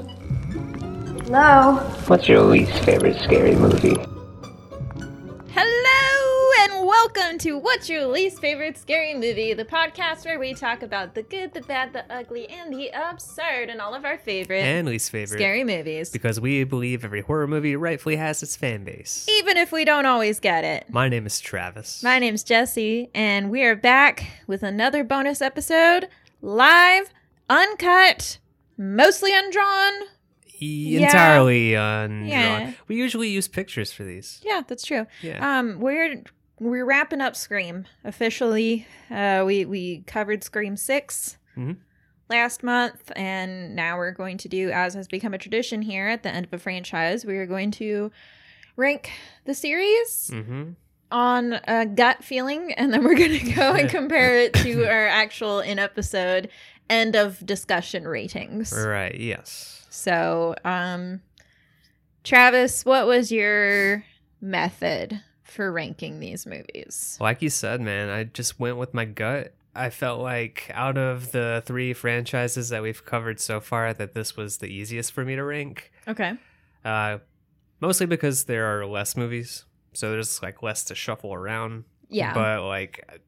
Hello? What's your least favorite scary movie? Hello and welcome to What's Your Least Favorite Scary Movie, the podcast where we talk about the good, the bad, the ugly, and the absurd and all of our favorite and least favorite. scary movies. Because we believe every horror movie rightfully has its fan base. Even if we don't always get it. My name is Travis. My name's Jesse, and we are back with another bonus episode, live, uncut, mostly undrawn. E- Yeah. Entirely undrawn. Yeah. We usually use pictures for these. Yeah, that's true. Yeah. Um, we're we're wrapping up Scream officially. Uh, we we covered Scream 6 Mhm. last month, and now we're going to do, as has become a tradition here at the end of a franchise, we are going to rank the series mm-hmm. on a gut feeling, and then we're going to go and compare it to our actual in episode end of discussion ratings. Right, yes. So, um, Travis, what was your method for ranking these movies? Like you said, man, I just went with my gut. I felt like out of the three franchises that we've covered so far, that this was the easiest for me to rank. Okay. Uh, mostly because there are less movies, so there's like less to shuffle around. Yeah. But like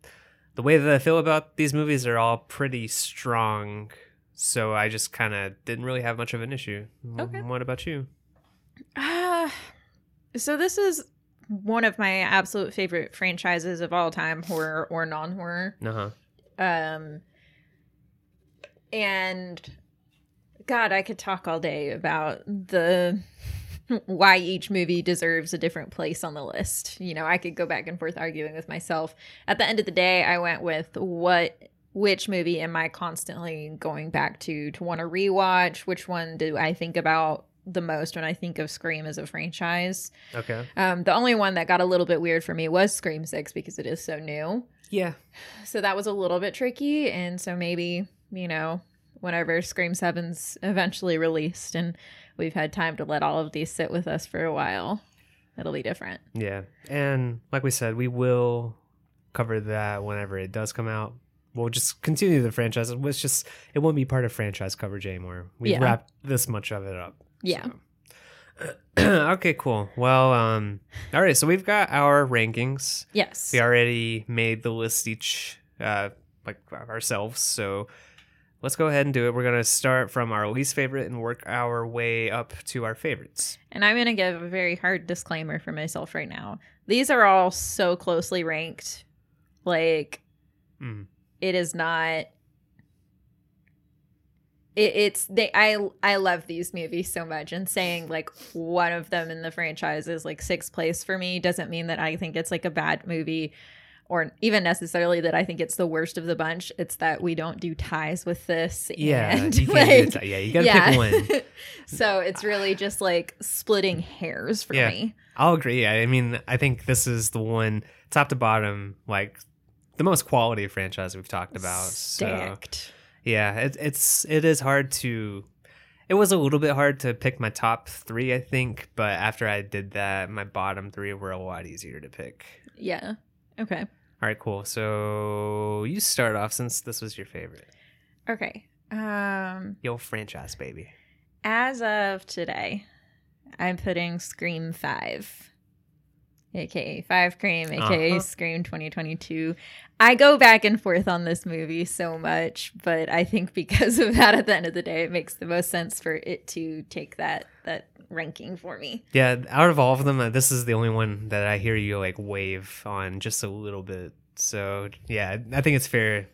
the way that I feel about these movies are all pretty strong. So I just kind of didn't really have much of an issue. Okay. What about you? Uh, so this is one of my absolute favorite franchises of all time, horror or non-horror. Uh huh. Um, and God, I could talk all day about the why each movie deserves a different place on the list. You know, I could go back and forth arguing with myself. At the end of the day, I went with what which movie am I constantly going back to to want to rewatch? Which one do I think about the most when I think of Scream as a franchise? Okay. Um, the only one that got a little bit weird for me was Scream 6 because it is so new. Yeah. So that was a little bit tricky. And so maybe, you know, whenever Scream Seven's eventually released and we've had time to let all of these sit with us for a while, it'll be different. Yeah. And like we said, we will cover that whenever it does come out. We'll just continue the franchise. It's just it won't be part of franchise coverage anymore. We've Yeah. wrapped this much of it up. Yeah. so. okay, cool. Well, um, all right. So we've got our rankings. Yes. We already made the list each, uh, like ourselves. So let's go ahead and do it. We're gonna start from our least favorite and work our way up to our favorites. And I'm going to give a very hard disclaimer for myself right now. These are all so closely ranked. Like, Mm. it is not. It, it's they I I love these movies so much and saying like one of them in the franchise is like sixth place for me doesn't mean that I think it's like a bad movie or even necessarily that I think it's the worst of the bunch. It's that we don't do ties with this. Yeah, and, you like, yeah, you gotta pick one. so it's really just like splitting hairs for Yeah. me. I'll agree. I mean, I think this is the one top to bottom, like the most quality franchise we've talked about. So Stacked. yeah, it, it's it is hard to. It was a little bit hard to pick my top three, I think, but after I did that, my bottom three were a lot easier to pick. Yeah. Okay. All right, cool. So you start off since this was your favorite. Okay. Um Yo, franchise baby. as of today, I'm putting Scream 5. Aka Five Cream, aka Uh-huh. Scream 2022. I go back and forth on this movie so much, but I think because of that at the end of the day, it makes the most sense for it to take that that ranking for me. Yeah, out of all of them, uh, this is the only one that I hear you like wave on just a little bit. So yeah, I think it's fair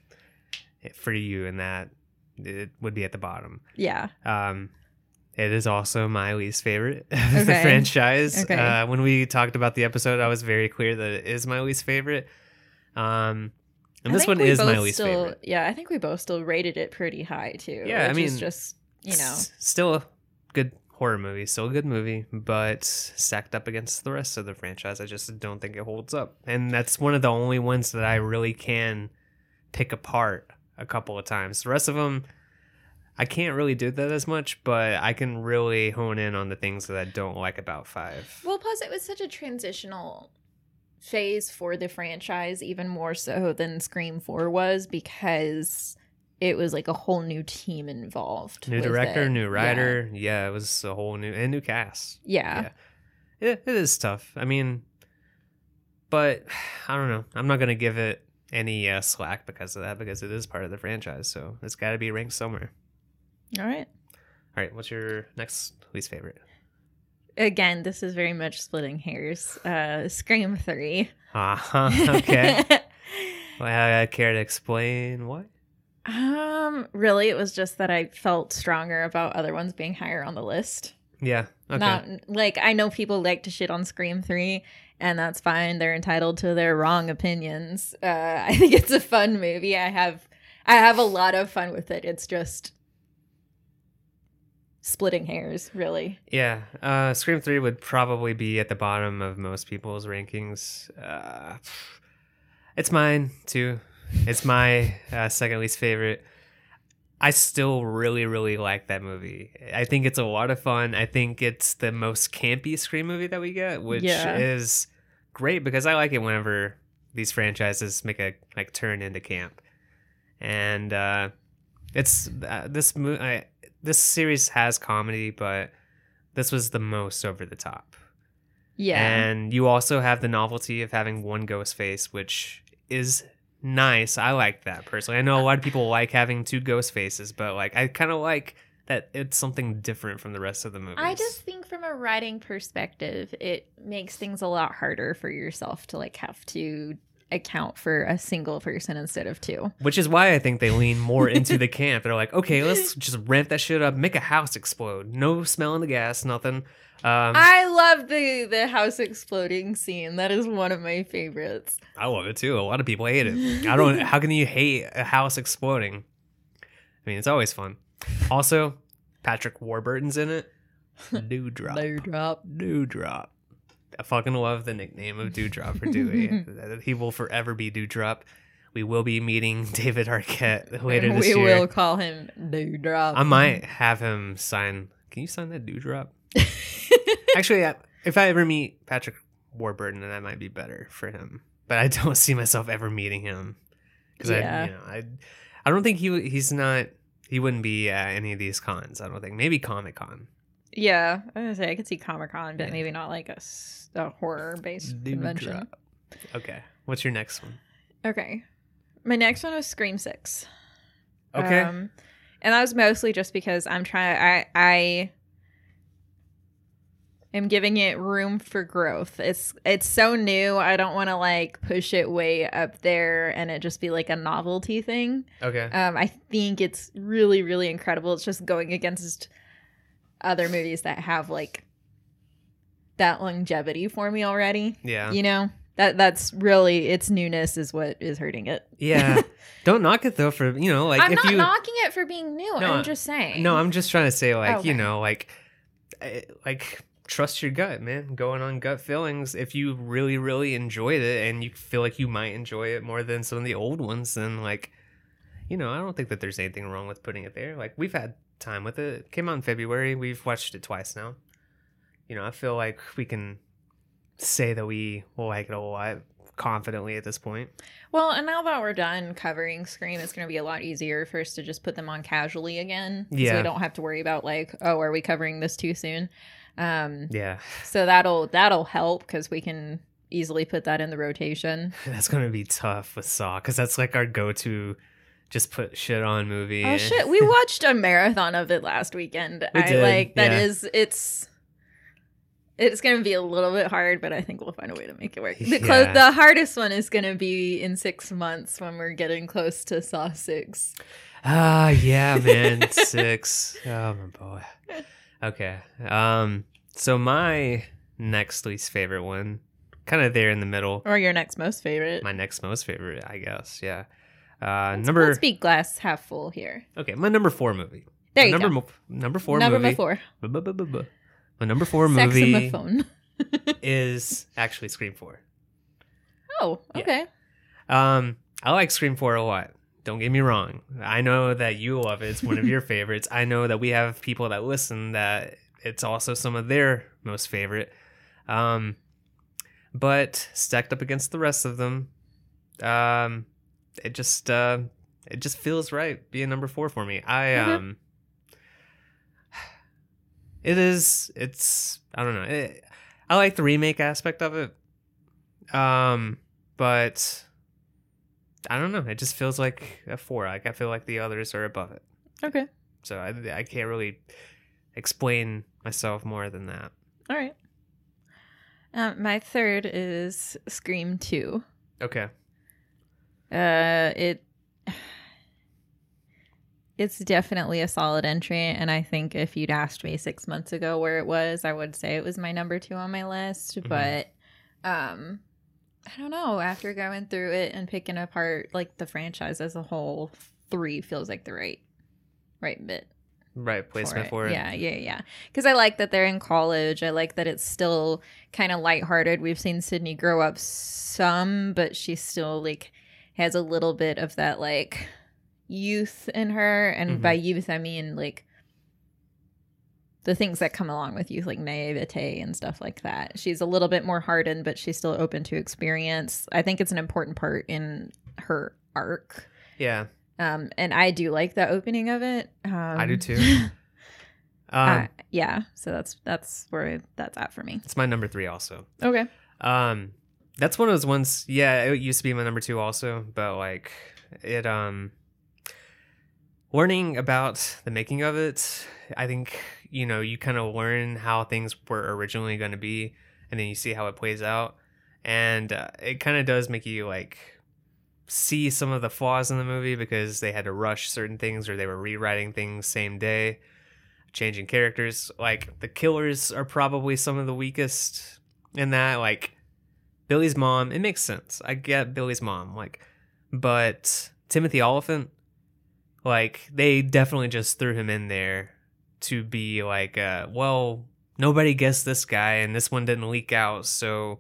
for you in that it would be at the bottom. Yeah. Um, it is also my least favorite of the franchise. Okay. Uh, when we talked about the episode, I was very clear that it is my least favorite. Um, and I this one is my least still, favorite. Yeah, I think we both still rated it pretty high too. Yeah, I mean, just you know, S- still a good horror movie, still a good movie, but stacked up against the rest of the franchise, I just don't think it holds up. And that's one of the only ones that I really can pick apart a couple of times. The rest of them, I can't really do that as much, but I can really hone in on the things that I don't like about five. Well, plus it was such a transitional phase for the franchise, even more so than Scream 4 was, because it was like a whole new team involved. New director, it. new Yeah. writer. Yeah. it was a whole new and new cast. Yeah. Yeah. It, it is tough. I mean, but I don't know. I'm not gonna give it any uh, slack because of that because it is part of the franchise. So it's got to be ranked somewhere. All right. All right. What's your next least favorite? Again, this is very much splitting hairs. Uh, Scream Three. Uh-huh. Okay. well, uh, care to explain why? um, really, it was just that I felt stronger about other ones being higher on the list. Yeah. Okay. Not like I know people like to shit on Scream 3 and that's fine. They're entitled to their wrong opinions. Uh I think it's a fun movie. I have I have a lot of fun with it. It's just splitting hairs, really. Yeah, uh, Scream Three would probably be at the bottom of most people's rankings. Uh, it's mine too. It's my uh, second least favorite. I still really, really like that movie. I think it's a lot of fun. I think it's the most campy Scream movie that we get, which Yeah. is great because I like it whenever these franchises make a like turn into camp. And uh, it's uh, this mo- I, this series has comedy, but this was the most over the top. Yeah. And you also have the novelty of having one ghost face, which is nice. I like that personally. I know a lot of people like having two ghost faces, but like I kind of like that it's something different from the rest of the movies. I just think from a writing perspective, it makes things a lot harder for yourself to like have to account for a single person instead of two. Which is why I think they lean more into the camp. They're like, okay, let's just ramp that shit up, make a house explode. No smelling the gas, nothing. Um, I love the the house exploding scene. That is one of my favorites. I love it too. A lot of people hate it. I don't. How can you hate a house exploding? I mean, it's always fun. Also, Patrick Warburton's in it. Dewdrop. drop. Dewdrop. I fucking love the nickname of Dewdrop for Dewey. he will forever be Dewdrop. We will be meeting David Arquette later this we year. will call him Dewdrop. I might have him sign. Can you sign that Dewdrop? Actually, I- if I ever meet Patrick Warburton, then that might be better for him. But I don't see myself ever meeting him because Yeah. I, you know, I, I don't think he he's not. He wouldn't be at any of these cons. I don't think. Maybe Comic Con. Yeah, I was gonna say I could see Comic Con, but Yeah. maybe not like a horror based convention. Okay. What's your next one? Okay, my next one was Scream Six. Okay. Um, and that was mostly just because I'm trying. I I am giving it room for growth. It's it's so new. I don't want to like push it way up there and it just be like a novelty thing. okay. Um, I think it's really really incredible. It's just going against other movies that have like that longevity for me already. yeah. You know that that's really its newness is what is hurting it. Yeah. don't knock it though for you know like I'm if not you knocking it for being new. No, I'm just saying. No, I'm just trying to say, like, you know, like, eh, like trust your gut, man. Going on gut feelings. If you really, really enjoyed it, and you feel like you might enjoy it more than some of the old ones, then like, you know, I don't think that there's anything wrong with putting it there. Like, we've had time with it. it came out in February. We've watched it twice now. You know, I feel like we can say that we will like it a lot confidently at this point. Well, and now that we're done covering Scream, it's going to be a lot easier for us to just put them on casually again. Yeah. we don't have to worry about like, oh, are we covering this too soon? Um, Yeah, so that'll that'll help because we can easily put that in the rotation. that's gonna be tough with Saw because that's like our go-to. Just put shit on movie. Oh shit, we watched a marathon of it last weekend. We I did, like that yeah. is it's. It's gonna be a little bit hard, but I think we'll find a way to make it work. The, Yeah. the hardest one is gonna be in six months when we're getting close to Saw Six. Ah, yeah, man. Six. Oh my boy. Okay. Um. So my next least favorite one, kind of there in the middle. Or your next most favorite. My next most favorite, I guess. Yeah. Uh, Let's- number. Let's be glass half full here. Okay, my number four movie. There My you number go. Mo- number four Number movie. before. Bu-bu-bu-bu-bu. My number four movie Saxophone. is actually Scream Four. Oh, Yeah. okay. Um, I like Scream 4 a lot. Don't get me wrong. I know that you love it. It's one of your favorites. I know that we have people that listen that it's also some of their most favorite. Um, but stacked up against the rest of them, um, it just uh, it just feels right being number four for me. I Mhm. um, it is. It's I don't know. It, I like the remake aspect of it, um, but I don't know. It just feels like a four. Like I feel like the others are above it. Okay. So I I can't really explain myself more than that. All right. Um, my third is Scream 2. Okay. Uh, it it's definitely a solid entry, and I think if you'd asked me six months ago where it was, I would say it was my number two on my list. Mhm. But um, I don't know. After going through it and picking apart like the franchise as a whole, three feels like the right right bit Right placement for it. Yeah, yeah, yeah. Because I like that they're in college. I like that it's still kind of lighthearted. We've seen Sidney grow up some, but she's still like has a little bit of that like youth in her. And Mhm. by youth, I mean like the things that come along with youth, like naivete and stuff like that. She's a little bit more hardened, but she's still open to experience. I think it's an important part in her arc. Yeah. Um, and I do like the opening of it. Um, I do too. Um, uh, yeah, so that's that's where that's at for me. it's my number three also. Okay. Um, that's one of those ones. Yeah, it used to be my number two also, but like it. Um, learning about the making of it, I think you know you kind of learn how things were originally going to be, and then you see how it plays out, and uh, it kind of does make you like see some of the flaws in the movie because they had to rush certain things or they were rewriting things same day changing characters like the killers are probably some of the weakest in that like billy's mom it makes sense. I get billy's mom like but timothy Olyphant like they definitely just threw him in there to be like uh well nobody guessed this guy and this one didn't leak out so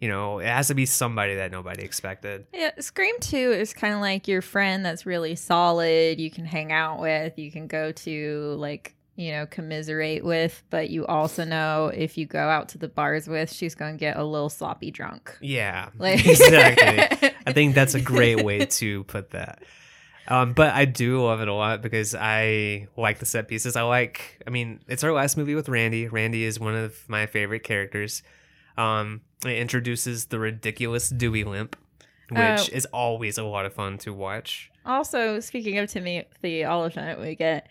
you know it has to be somebody that nobody expected. Yeah, Scream 2 is kind of like your friend that's really solid, you can hang out with, you can go to like, you know, commiserate with, but you also know if you go out to the bars with, she's going to get a little sloppy drunk. yeah Like exactly I think that's a great way to put that. Um, but I do love it a lot because I like the set pieces. I like, I mean, it's our last movie with Randy. Randy is one of my favorite characters. Um, it introduces the ridiculous Dewey Limp, which Oh. is always a lot of fun to watch. Also, speaking of Timmy Timothy Olyphant, we get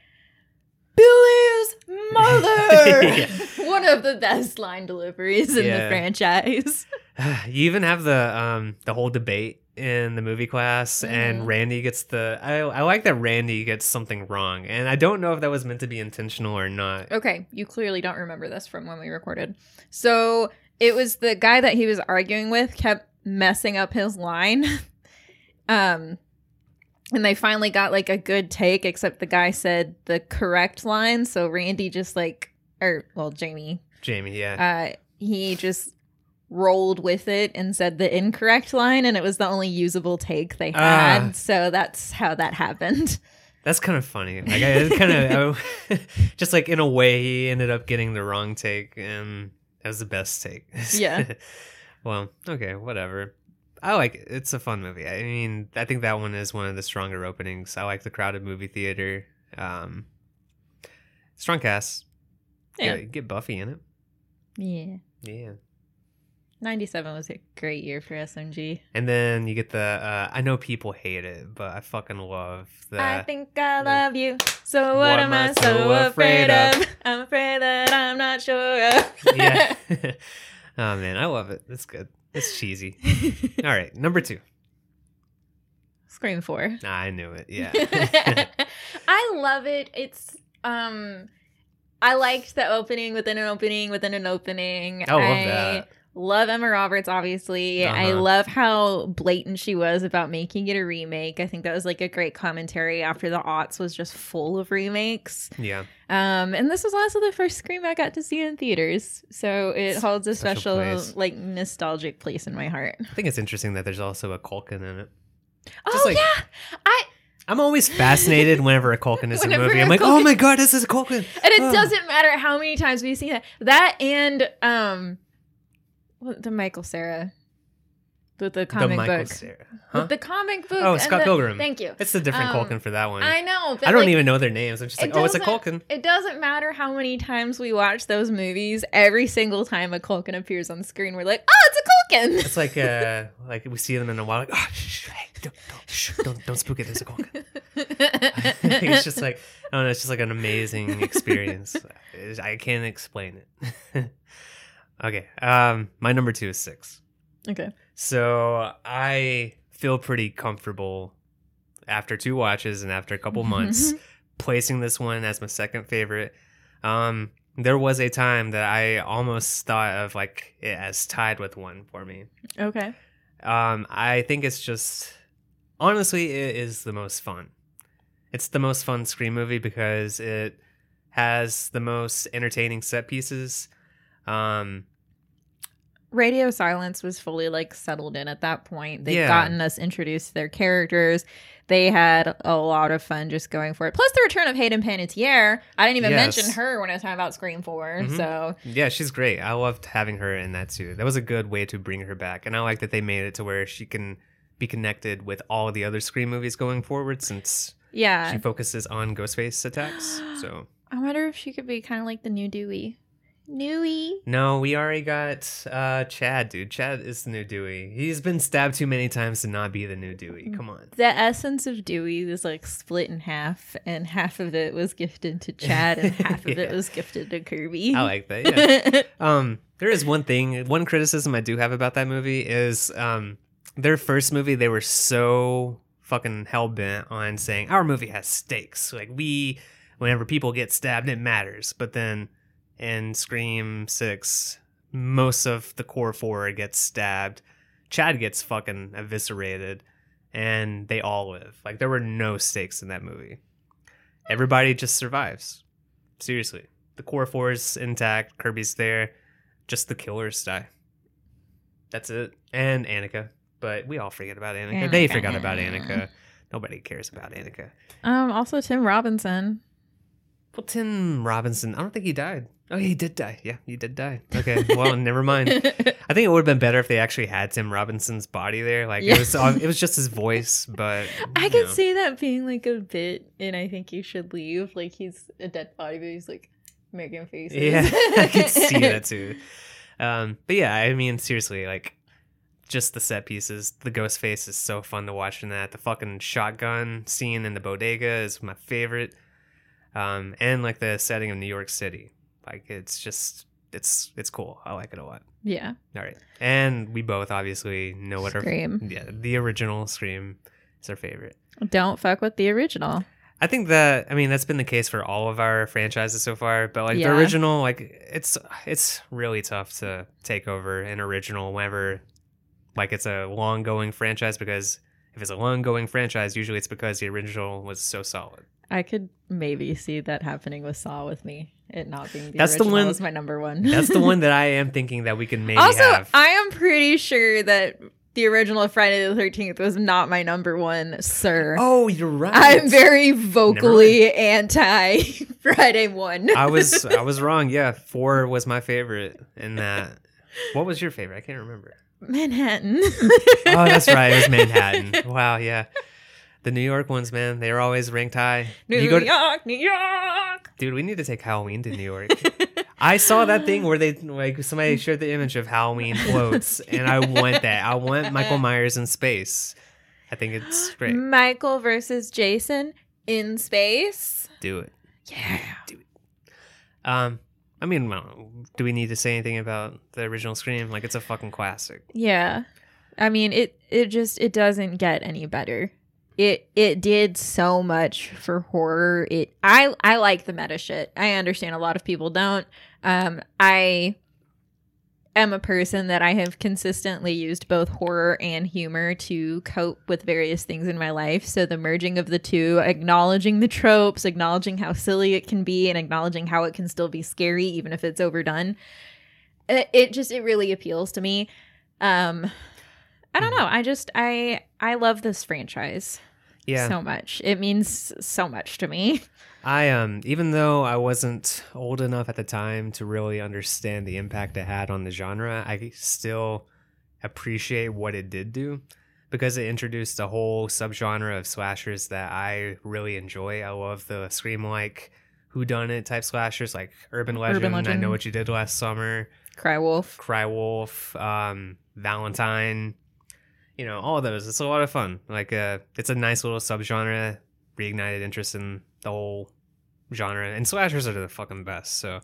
Billy's mother. Yeah. One of the best line deliveries in the franchise. you even have the um the whole debate in the movie class and Mhm. Randy gets the I, I like that Randy gets something wrong and I don't know if that was meant to be intentional or not. Okay, you clearly don't remember this from when we recorded. So it was the guy that he was arguing with kept messing up his line. um and they finally got like a good take, except the guy said the correct line. So Randy just like or well, Jamie, Jamie, yeah. uh, he just rolled with it and said the incorrect line, and it was the only usable take they had. Ah. So that's how that happened. That's kind of funny. Like I kind of just like in a way he ended up getting the wrong take and that was the best take. Yeah. well, okay, whatever. I like it. It's a fun movie. I mean, I think that one is one of the stronger openings. I like the crowded movie theater. Um strong cast. Yeah. Get, get Buffy in it. Yeah. Yeah. 97 was a great year for SMG. And then you get the uh I know people hate it, but I fucking love the I think I love you. So what, am I so afraid of? I'm afraid that I'm not sure of. Yeah. oh man, I love it. It's good. It's cheesy. All right, number two. Scream 4. I knew it. Yeah. I love it. It's um I liked the opening within an opening within an opening. I love I that. Love Emma Roberts obviously. I Uh-huh. love how blatant she was about making it a remake. I think that was like a great commentary after the aughts was just full of remakes. yeah. Um and this was also the first Scream I got to see in theaters. So it holds a special special, like nostalgic place in my heart. I think it's interesting that there's also a Culkin in it. oh Just like- yeah. I I'm always fascinated whenever a Culkin is in a movie. I'm like, oh my god, this is a Culkin. And it Oh. doesn't matter how many times we see that. That and um the Michael Cera. with the comic Michael book. Cera. Huh? With the comic book. Oh, Scott the- Pilgrim. Thank you. It's a different Um, Culkin for that one. I know. I don't like, even know their names. I'm just like, oh, it's a Culkin. It doesn't matter how many times we watch those movies. Every single time a Culkin appears on screen, we're like, "Oh, it's a Culkin." It's like uh, like we see them in a while, like, oh, shh, hey, don't, don't, shh, don't, don't spook it. There's a Culkin. it's just like, I don't know. It's just like an amazing experience. I can't explain it. Okay, um, my number two is six. okay. So I feel pretty comfortable after two watches and after a couple months placing this one as my second favorite. Um, there was a time that I almost thought of like it as tied with one for me. Okay. Um, I think it's just honestly it is the most fun. It's the most fun Scream movie because it has the most entertaining set pieces. Um, Radio Silence was fully like settled in at that point. They've Yeah. gotten us introduced to their characters. They had a lot of fun just going for it. Plus the return of Hayden Panettiere. I didn't even Yes. mention her when I was talking about Scream 4. Mhm. So Yeah, she's great. I loved having her in that too. That was a good way to bring her back. And I like that they made it to where she can be connected with all the other Scream movies going forward since yeah. she focuses on Ghostface attacks. So, I wonder if she could be kind of like the new Dewey. Newy. no, we already got uh, Chad, dude. Chad is the new Dewey. He's been stabbed too many times to not be the new Dewey. Come on. The essence of Dewey was like split in half, and half of it was gifted to Chad, and half of it was gifted to Kirby. I like that. Yeah. Um, there is one thing, one criticism I do have about that movie is um, their first movie. They were so fucking hell bent on saying our movie has stakes. Like we, whenever people get stabbed, it matters. But then in Scream Six, most of the core four gets stabbed. Chad gets fucking eviscerated, and they all live. Like there were no stakes in that movie. Everybody just survives. Seriously the core four is intact. Kirby's there. Just the killers die. That's it. And Anika. But we all forget about Anika. They forgot about Anika. Nobody cares about Anika. um, also Tim Robinson. Well, Tim Robinson, I don't think he died. Oh, he did die. Yeah, he did die. Okay, well, never mind. I think it would have been better if they actually had Tim Robinson's body there. Like Yeah. it was, it was just his voice. But I could know. see that being like a bit, and I think you should leave. Like he's a dead body, but he's like making faces. Yeah, I could see that too. Um, but yeah, I mean, seriously, like just the set pieces. The ghost face is so fun to watch in that. The fucking shotgun scene in the bodega is my favorite. Um, and like the setting of New York City, like it's just it's it's cool. I like it a lot. Yeah. All right, and we both obviously know what Scream. our yeah the original Scream is our favorite. Don't fuck with the original. I think that I mean that's been the case for all of our franchises so far, but like Yeah. the original, like it's it's really tough to take over an original whenever like it's a long going franchise because if it's a long going franchise, usually it's because the original was so solid. I could maybe see that happening with Saw with me. It not being the That's the original one- was my number one. That's the one that I am thinking that we can maybe also, have. I am pretty sure that the original Friday the Thirteenth was not my number one, sir. oh, you're right. I'm very vocally anti Friday one. I was I was wrong. Yeah, four was my favorite in that. What was your favorite? I can't remember. Manhattan. Oh, that's right. It was Manhattan. Wow, yeah. The New York ones, man, they were always ranked high. New You go to- York, New York. Dude, we need to take Halloween to New York. I saw that thing where they like somebody shared the image of Halloween floats, and I want that. I want Michael Myers in space. I think it's great. Michael versus Jason in space. Do it. Yeah. Do it. Um, I mean, do we need to say anything about the original Scream? Like, it's a fucking classic. Yeah. I mean it it just it doesn't get any better. It it did so much for horror. It I I like the meta shit. I understand a lot of people don't. Um I am a person that I have consistently used both horror and humor to cope with various things in my life. So the merging of the two, acknowledging the tropes, acknowledging how silly it can be and acknowledging how it can still be scary even if it's overdone. It, it just it really appeals to me. Um I don't know. I just I I love this franchise Yeah. so much. It means so much to me. I um even though I wasn't old enough at the time to really understand the impact it had on the genre, I still appreciate what it did do because it introduced a whole subgenre of slashers that I really enjoy. I love the scream like whodunit type slashers like Urban Legend, I Legend. Know What You Did Last Summer, Cry Wolf. Cry Wolf, um, Valentine, you know, all those. It's a lot of fun. Like uh it's a nice little subgenre, reignited interest in the whole genre. And slashers are the fucking best. So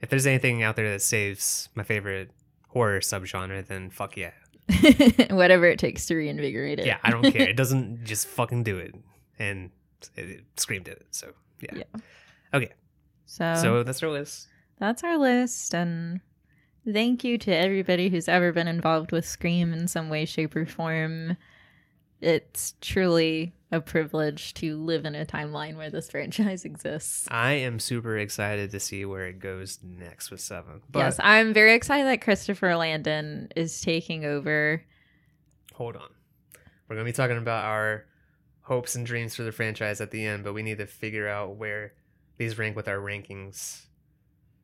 if there's anything out there that saves my favorite horror subgenre, then fuck yeah. Whatever it takes to reinvigorate it. Yeah, I don't care. It doesn't just fucking do it. And it, it screamed at it. So yeah. Yeah. Okay. So, so that's our list. that's our list and thank you to everybody who's ever been involved with Scream in some way, shape, or form. It's truly a privilege to live in a timeline where this franchise exists. I am super excited to see where it goes next with seven. But yes, I'm very excited that Christopher Landon is taking over. hold on. We're gonna be talking about our hopes and dreams for the franchise at the end, but we need to figure out where these rank with our rankings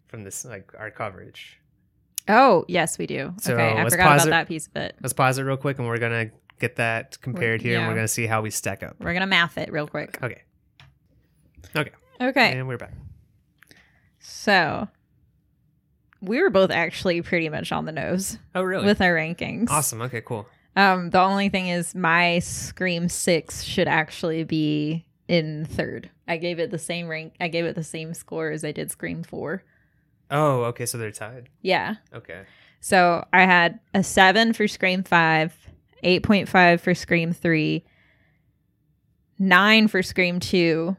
from this like our coverage. Oh, yes, we do. So, okay, I forgot about it. that piece of it. Let's pause it real quick and we're gonna get that compared here and we're gonna see how we stack up. We're gonna math it real quick. Okay. Okay. Okay, And we're back. so we were both actually pretty much on the nose Oh really? with our rankings. awesome. Okay, cool. Um, the only thing is my Scream Six should actually be in third. I gave it the same rank. I gave it the same score as I did Scream Four. Oh, okay, so they're tied. Yeah. Okay. So I had a seven for Scream Five, eight point five for Scream Three, nine for Scream Two,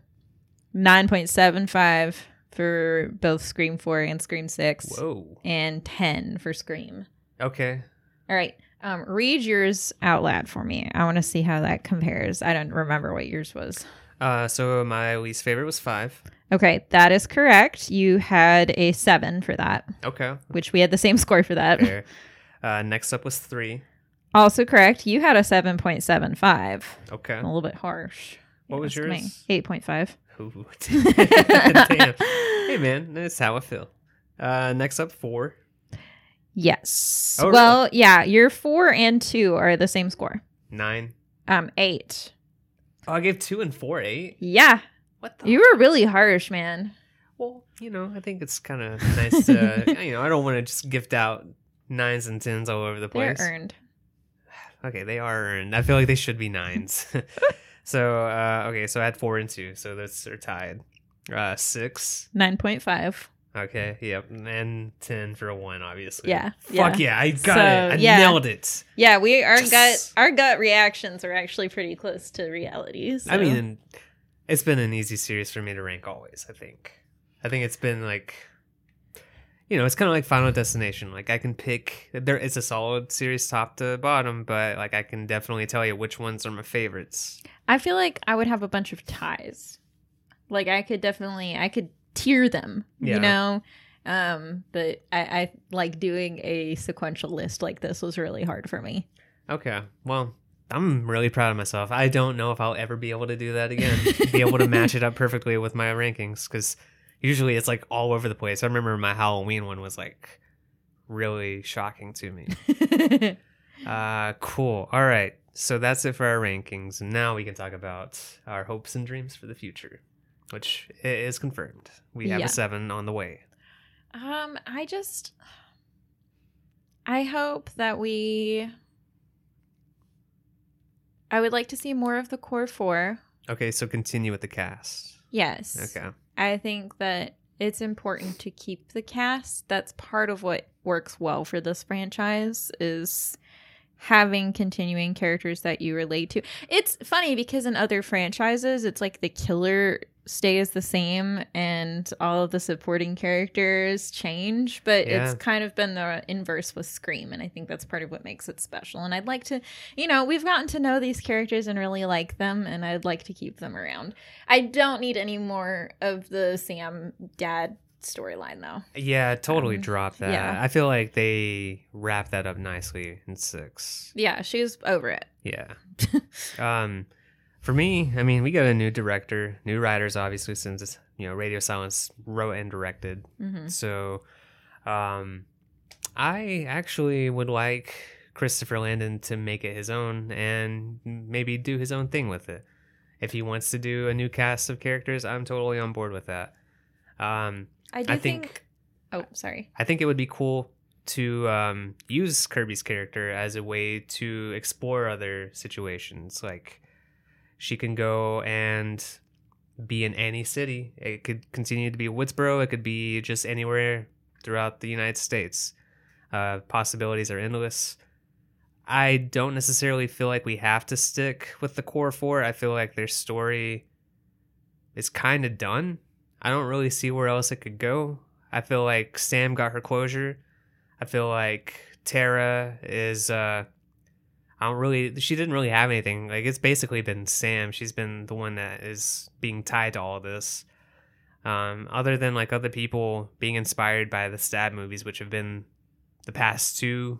nine point seven five for both Scream Four and Scream Six, Whoa. and ten for Scream. Okay. All right. Um, read yours out loud for me. I want to see how that compares. I don't remember what yours was. Uh so my least favorite was five. Okay, that is correct. You had a seven for that, Okay. which we had the same score for that. Fair. uh next up was three. Also correct. You had a 7.75. Okay. A little bit harsh. What was Ask me. yours? 8.5. Ooh, damn. Hey man, that's how I feel. Uh, next up, four. Yes. Oh, well, yeah, your four and two are the same score. Nine. Um, eight. Oh, I gave two and four eight. Yeah, What the? you were really harsh, man. well, you know, I think it's kind of nice to, you know, I don't want to just gift out nines and tens all over the place. They're earned. Okay, they are earned. I feel like they should be nines. so, uh, okay, so I had four and two, so those are tied. Uh, six. 9.5. Okay, yep, and ten for a one, obviously. Yeah. Fuck yeah, I got So, it. I yeah. nailed it. Yeah, we our Yes. gut our gut reactions are actually pretty close to reality. I mean, it's been an easy series for me to rank always. I think. I think it's been like, you know, it's kind of like Final Destination. Like I can pick. There, it's a solid series, top to bottom, but like I can definitely tell you which ones are my favorites. I feel like I would have a bunch of ties. Like I could definitely I could tier them, Yeah. you know. Um, but I, I like doing a sequential list like this was really hard for me. Okay, well. I'm really proud of myself. I don't know if I'll ever be able to do that again. be able to match it up perfectly with my rankings because usually it's like all over the place. I remember my Halloween one was like really shocking to me. Uh, cool. All right. So that's it for our rankings. Now we can talk about our hopes and dreams for the future, which is confirmed. We have Yeah. a seven on the way. um, I just I hope that we I would like to see more of the core four. Okay. So continue with the cast. Yes. Okay. I think that it's important to keep the cast. That's part of what works well for this franchise is having continuing characters that you relate to. It's funny because in other franchises it's like the killer stays the same and all of the supporting characters change, but Yeah. it's kind of been the inverse with Scream and I think that's part of what makes it special. And I'd like to, you know, we've gotten to know these characters and really like them and I'd like to keep them around. I don't need any more of the Sam dad storyline though. Yeah. Totally Um, drop that. yeah. I feel like they wrapped that up nicely in six. Yeah, she's over it. Yeah. um, for me, I mean, we got a new director, new writers, obviously, since you know, Radio Silence wrote and directed. hmm So, um, I actually would like Christopher Landon to make it his own and maybe do his own thing with it. If he wants to do a new cast of characters, I'm totally on board with that. Um, I do I think, think- Oh, sorry. I think it would be cool to um, use Kirby's character as a way to explore other situations. Like she can go and be in any city. It could continue to be Woodsboro. It could be just anywhere throughout the United States. Uh, possibilities are endless. I don't necessarily feel like we have to stick with the core four. I feel like their story is kind of done. I don't really see where else it could go. I feel like Sam got her closure. I feel like Tara is uh I don't really she didn't really have anything. Like it's basically been Sam. She's been the one that is being tied to all this. Um other than like other people being inspired by the stab movies which have been the past two.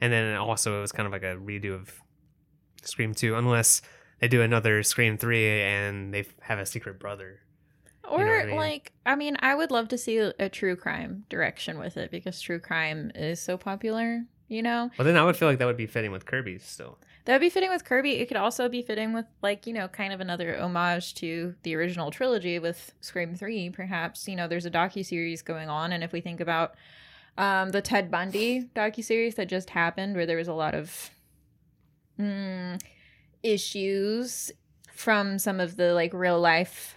And then also it was kind of like a redo of Scream 2 unless they do another Scream 3 and they have a secret brother. Or what I mean? like, I mean, I would love to see a true crime direction with it because true crime is so popular. You know, Well, then I would feel like that would be fitting with Kirby still. that would be fitting with Kirby. It could also be fitting with like you know, kind of another homage to the original trilogy with Scream Three. Perhaps you know, there's a docu series going on, and if we think about um, the Ted Bundy docu series that just happened, where there was a lot of mm, issues from some of the like real life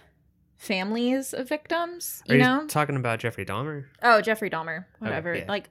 families of victims. You know, talking about Jeffrey Dahmer? Oh, Jeffrey Dahmer, whatever. yeah. Like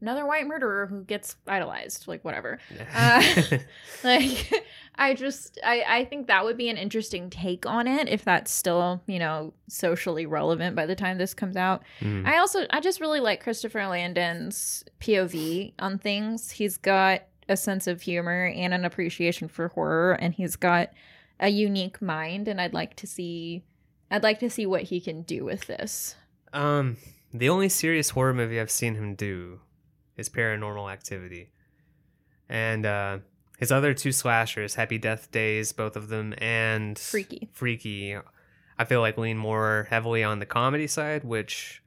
another white murderer who gets idolized, like whatever. Uh, Like I just I I think that would be an interesting take on it if that's still, you know, socially relevant by the time this comes out. Mm. I also I just really like Christopher Landon's POV on things. He's got a sense of humor and an appreciation for horror and he's got a unique mind and I'd like to see I'd like to see what he can do with this. Um, the only serious horror movie I've seen him do is Paranormal Activity, and uh, his other two slashers, Happy Death Days, both of them, and Freaky. Freaky, I feel like lean more heavily on the comedy side, which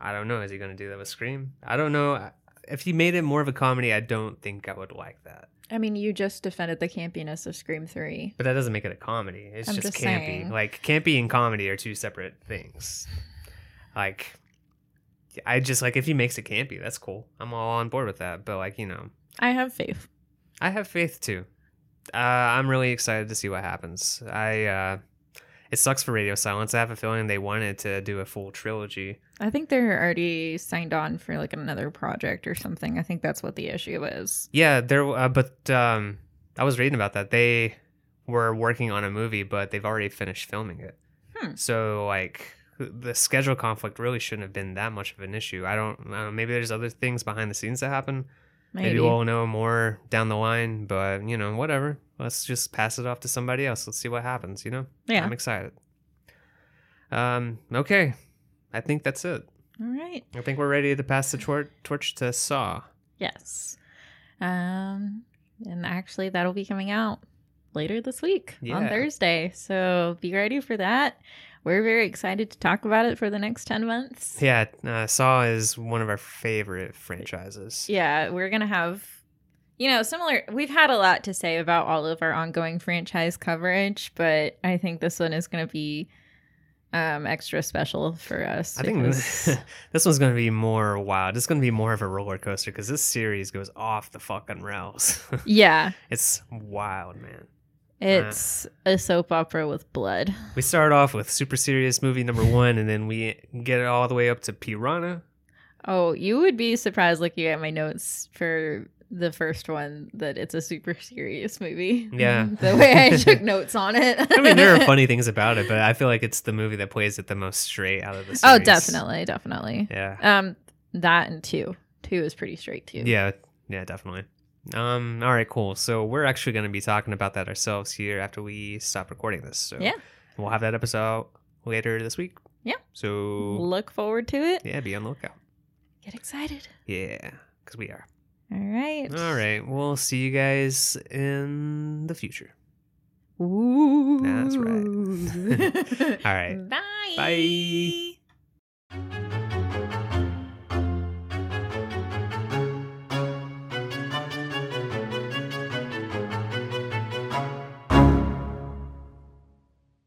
I don't know. Is he going to do that with Scream? I don't know. If he made it more of a comedy, I don't think I would like that. I mean, you just defended the campiness of Scream 3. But that doesn't make it a comedy. It's I'm just, just campy. saying. Like campy and comedy are two separate things. Like I just like if he makes it campy, that's cool. I'm all on board with that. But like, you know, I have faith. I have faith too. Uh, I'm really excited to see what happens. I uh it sucks for Radio Silence. I have a feeling they wanted to do a full trilogy. I think they're already signed on for like another project or something. I think that's what the issue is. Yeah, there uh, but um I was reading about that. They were working on a movie, but they've already finished filming it. Hmm. So like the schedule conflict really shouldn't have been that much of an issue. I don't, know. Maybe there's other things behind the scenes that happen. Maybe. Maybe. we'll know more down the line. But you know, whatever. Let's just pass it off to somebody else. Let's see what happens. You know. yeah. I'm excited. Um. Okay. I think that's it. All right. I think we're ready to pass the tor- torch to Saw. Yes. Um, and actually, that'll be coming out later this week on Thursday. So be ready for that. We're very excited to talk about it for the next 10 months. Yeah. Uh, Saw is one of our favorite franchises. Yeah, we're going to have, you know, similar. We've had a lot to say about all of our ongoing franchise coverage, but I think this one is going to be um extra special for us. I think because- this one's going to be more wild. It's going to be more of a roller coaster because this series goes off the fucking rails. yeah, it's wild, man. It's a soap opera with blood. We start off with super serious movie number one, and then we get it all the way up to Piranha. Oh, you would be surprised looking at my notes for the first one that it's a super serious movie. Yeah. The way I took notes on it. I mean, there are funny things about it, but I feel like it's the movie that plays it the most straight out of the series. Oh, definitely, definitely. Yeah. Um, that and two. Two is pretty straight too. Yeah. Yeah, definitely. Um. All right. Cool. So we're actually going to be talking about that ourselves here after we stop recording this. So Yeah. we'll have that episode later this week. Yeah. So Look forward to it. yeah, be on the lookout. Get excited. Yeah, because we are. All right. All right. We'll see you guys in the future. Ooh. That's right. All right. Bye. Bye.